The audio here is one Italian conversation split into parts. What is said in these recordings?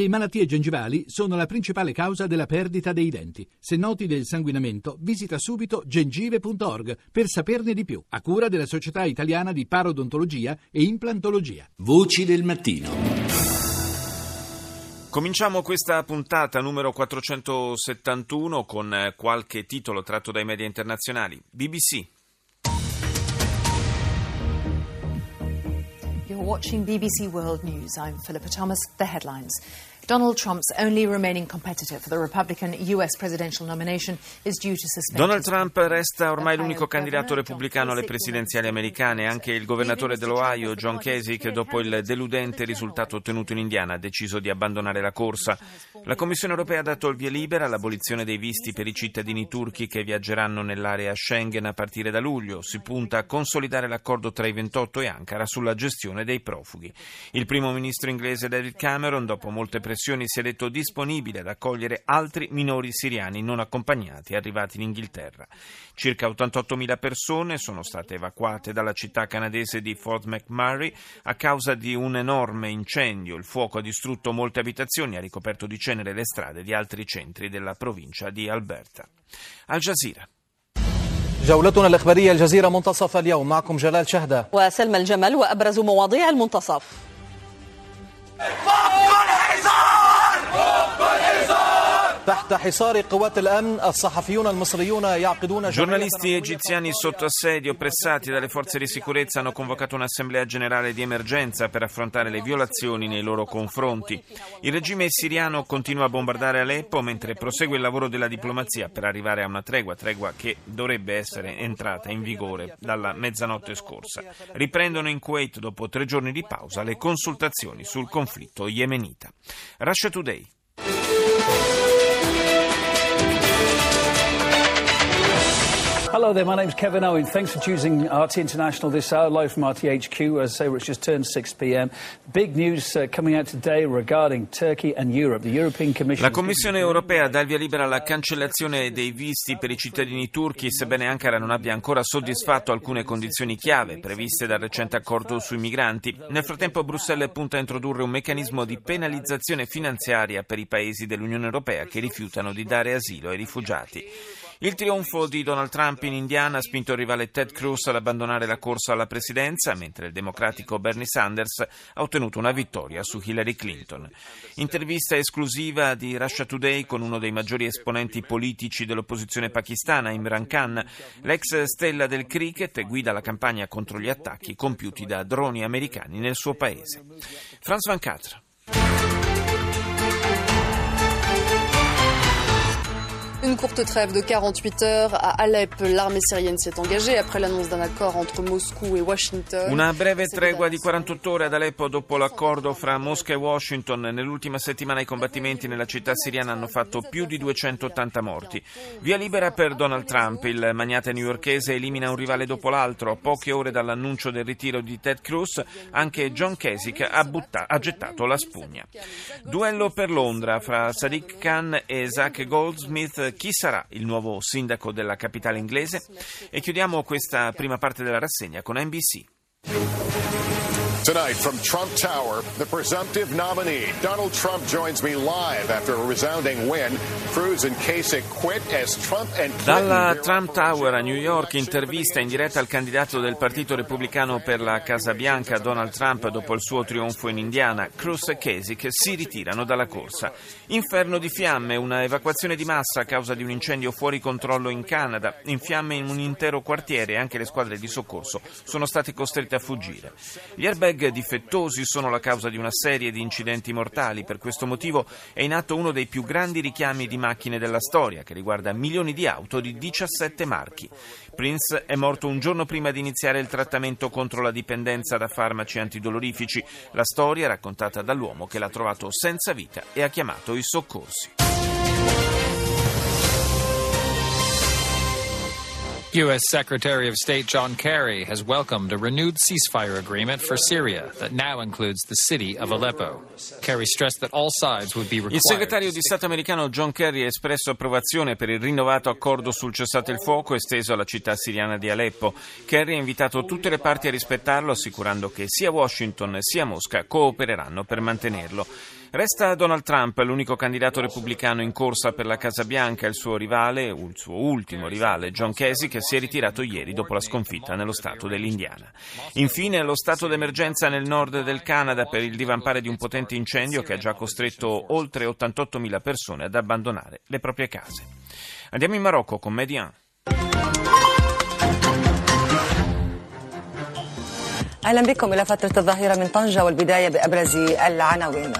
Le malattie gengivali sono la principale causa della perdita dei denti. Se noti del sanguinamento, visita subito gengive.org per saperne di più, a cura della Società Italiana di Parodontologia e Implantologia. Voci del mattino. Cominciamo questa puntata numero 471 con eh, qualche titolo tratto dai media internazionali. BBC. You're watching BBC World News. I'm Philippa Thomas. The headlines. Donald Trump's only remaining competitor for the Republican U.S. presidential nomination is due to suspend. Donald Trump resta ormai l'unico candidato repubblicano alle presidenziali americane. Anche il governatore dell'Ohio, John Kasich, dopo il deludente risultato ottenuto in Indiana, ha deciso di abbandonare la corsa. La Commissione europea ha dato il via libera all'abolizione dei visti per i cittadini turchi che viaggeranno nell'area Schengen a partire da luglio. Si punta a consolidare l'accordo tra i 28 e Ankara sulla gestione dei profughi. Il primo ministro inglese David Cameron, dopo molte pressioni, si è detto disponibile ad accogliere altri minori siriani non accompagnati arrivati in Inghilterra. Circa 88.000 persone sono state evacuate dalla città canadese di Fort McMurray a causa di un enorme incendio. Il fuoco ha distrutto molte abitazioni e ha ricoperto di cenere le strade di altri centri della provincia di Alberta. Al Jazeera. جولتنا الإخبارية الجزيرة منتصف اليوم معكم جلال شهدة وسلمى الجمل وأبرز مواضيع المنتصف تحت حصار قوات الأمن الصحفيون المصريون يعقدون Giornalisti egiziani sotto assedio, pressati dalle forze di sicurezza, hanno convocato un'assemblea generale di emergenza per affrontare le violazioni nei loro confronti. Il regime siriano continua a bombardare Aleppo mentre prosegue il lavoro della diplomazia per arrivare a una tregua, tregua che dovrebbe essere entrata in vigore dalla mezzanotte scorsa. Riprendono in Kuwait dopo tre giorni di pausa le consultazioni sul conflitto yemenita. Russia Today. Hello there, my name's Kevin Owen. Thanks for choosing RT International this hour, live from RTHQ. As I say, it's just turned 6 p.m. Big news uh, coming out today regarding Turkey and Europe. The European Commission. La Commissione europea dà il via libera alla cancellazione dei visti per i cittadini turchi, sebbene Ankara non abbia ancora soddisfatto alcune condizioni chiave previste dal recente accordo sui migranti. Nel frattempo Bruxelles punta a introdurre un meccanismo di penalizzazione finanziaria per i paesi dell'Unione europea che rifiutano di dare asilo ai rifugiati. Il trionfo di Donald Trump in Indiana ha spinto il rivale Ted Cruz ad abbandonare la corsa alla presidenza, mentre il democratico Bernie Sanders ha ottenuto una vittoria su Hillary Clinton. Intervista esclusiva di Russia Today con uno dei maggiori esponenti politici dell'opposizione pakistana, Imran Khan. L'ex stella del cricket guida la campagna contro gli attacchi compiuti da droni americani nel suo paese. Franz Van Catra. Une courte trêve de 48 heures à Alep. L'armée syrienne s'est engagée après l'annonce d'un accord entre Moscou et Washington. Una breve tregua di 48 ore ad Aleppo dopo l'accordo fra Mosca e Washington. Nell'ultima settimana i combattimenti nella città siriana hanno fatto più di 280 morti. Via libera per Donald Trump. Il magnate newyorkese elimina un rivale dopo l'altro. Poche ore dall'annuncio del ritiro di Ted Cruz, anche John Kasich ha, butta- ha gettato la spugna. Duello per Londra fra Sadiq Khan e Zach Goldsmith chi sarà il nuovo sindaco della capitale inglese e chiudiamo questa prima parte della rassegna con NBC. Tonight from Trump Tower, the presumptive nominee, Donald Trump, joins me live after a resounding win. Cruz and Kasich quit as Trump and Clinton... Dalla Trump Tower a New York, intervista in diretta al candidato del Partito Repubblicano per la Casa Bianca, Donald Trump, dopo il suo trionfo in Indiana. Cruz e Kasich si ritirano dalla corsa. Inferno di fiamme, una evacuazione di massa a causa di un incendio fuori controllo in Canada. In fiamme in un intero quartiere e anche le squadre di soccorso sono state costrette a fuggire. Gli airbag difettosi sono la causa di una serie di incidenti mortali. Per questo motivo è in atto uno dei più grandi richiami di macchine della storia, che riguarda milioni di auto di 17 marchi. Prince è morto un giorno prima di iniziare il trattamento contro la dipendenza da farmaci antidolorifici. La storia è raccontata dall'uomo che l'ha trovato senza vita e ha chiamato i soccorsi. U.S. Secretary of State John Kerry has welcomed a renewed ceasefire agreement for Syria that now includes the city of Aleppo. Kerry stressed that all sides would be required. Il segretario di Stato americano John Kerry ha espresso approvazione per il rinnovato accordo sul cessate il fuoco esteso alla città siriana di Aleppo. Kerry ha invitato tutte le parti a rispettarlo, assicurando che sia Washington sia Mosca coopereranno per mantenerlo. Resta Donald Trump, l'unico candidato repubblicano in corsa per la Casa Bianca, il suo rivale, il suo ultimo rivale, John Casey, che si è ritirato ieri dopo la sconfitta nello stato dell'Indiana. Infine, lo stato d'emergenza nel nord del Canada per il divampare di un potente incendio che ha già costretto oltre 88.000 persone ad abbandonare le proprie case. Andiamo in Marocco con Median. اهلا بكم الى فتره الظهيره من طنجه والبدايه بابرز العناوين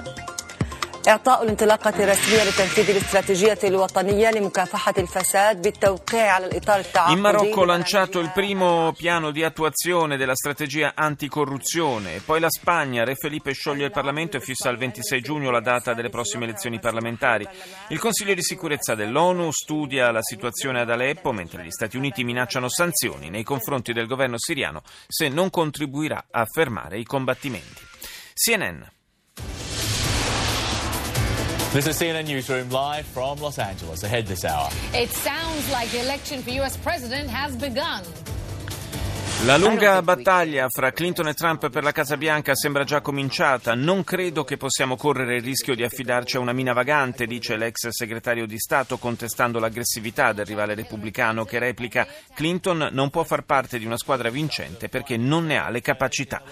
إعطاء الانطلاقة الرسمية لتنفيذ الاستراتيجية الوطنية لمكافحة الفساد بالتوقيع على الإطار التعاقدي In Marocco lanciato il primo piano di attuazione della strategia anticorruzione, poi la Spagna, Re Felipe scioglie il Parlamento e fissa al 26 giugno la data delle prossime elezioni parlamentari. Il Consiglio di sicurezza dell'ONU studia la situazione ad Aleppo, mentre gli Stati Uniti minacciano sanzioni nei confronti del governo siriano se non contribuirà a fermare i combattimenti. CNN This is CNN Newsroom live from Los Angeles. Ahead this hour. It sounds like the election for U.S. president has begun. La lunga battaglia fra Clinton e Trump per la Casa Bianca sembra già cominciata. Non credo che possiamo correre il rischio di affidarci a una mina vagante, dice l'ex segretario di Stato, contestando l'aggressività del rivale repubblicano che replica Clinton non può far parte di una squadra vincente perché non ne ha le capacità.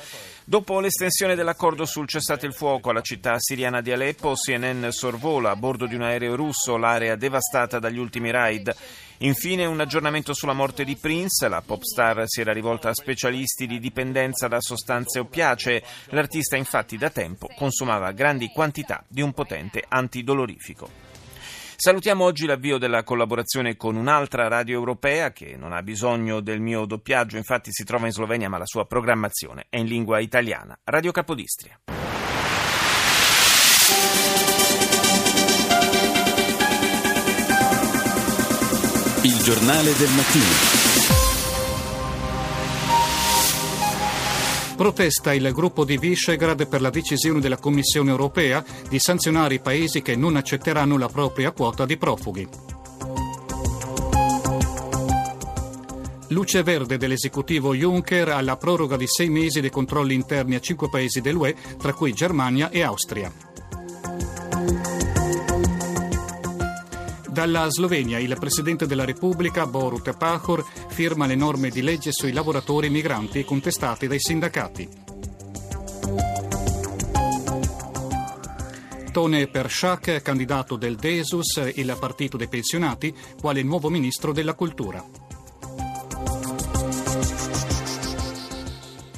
Dopo l'estensione dell'accordo sul cessate il fuoco alla città siriana di Aleppo, CNN sorvola a bordo di un aereo russo l'area devastata dagli ultimi raid. Infine un aggiornamento sulla morte di Prince, la pop star si era rivolta a specialisti di dipendenza da sostanze oppiacee, l'artista infatti da tempo consumava grandi quantità di un potente antidolorifico. Salutiamo oggi l'avvio della collaborazione con un'altra radio europea che non ha bisogno del mio doppiaggio, infatti si trova in Slovenia ma la sua programmazione è in lingua italiana. Radio Capodistria. Il giornale del mattino. Protesta il gruppo di Visegrad per la decisione della Commissione europea di sanzionare i paesi che non accetteranno la propria quota di profughi. Luce verde dell'esecutivo Juncker alla proroga di sei mesi dei controlli interni a cinque paesi dell'UE, tra cui Germania e Austria. Dalla Slovenia il Presidente della Repubblica, Borut Pahor, firma le norme di legge sui lavoratori migranti contestati dai sindacati. Tone Pershak, candidato del Desus, il partito dei pensionati, quale nuovo ministro della cultura.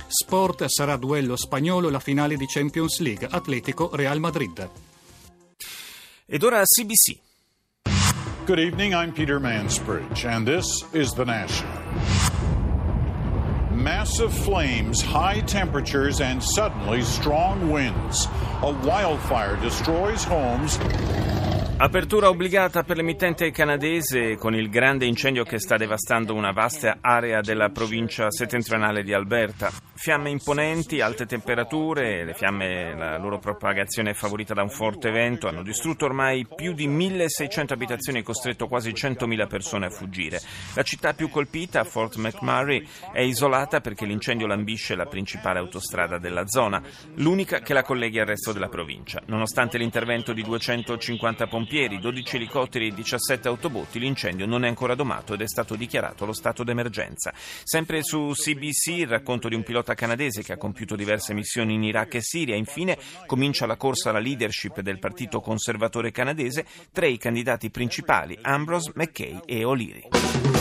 Sport sarà duello spagnolo la finale di Champions League Atletico Real Madrid. Ed ora CBC. Good evening, I'm Peter Mansbridge, and this is The National. Massive flames, high temperatures, and suddenly strong winds. A wildfire destroys homes. Apertura obbligata per l'emittente canadese con il grande incendio che sta devastando una vasta area della provincia settentrionale di Alberta. Fiamme imponenti, alte temperature, le fiamme, la loro propagazione è favorita da un forte vento, hanno distrutto ormai più di 1600 abitazioni e costretto quasi 100.000 persone a fuggire. La città più colpita, Fort McMurray, è isolata perché l'incendio lambisce la principale autostrada della zona, l'unica che la colleghi al resto della provincia. Nonostante l'intervento di 250 pompieri, pompieri, 12 elicotteri e 17 autobotti, l'incendio non è ancora domato ed è stato dichiarato lo stato d'emergenza. Sempre su CBC il racconto di un pilota canadese che ha compiuto diverse missioni in Iraq e Siria. Infine comincia la corsa alla leadership del Partito Conservatore canadese, tre i candidati principali, Ambrose, McKay e O'Leary.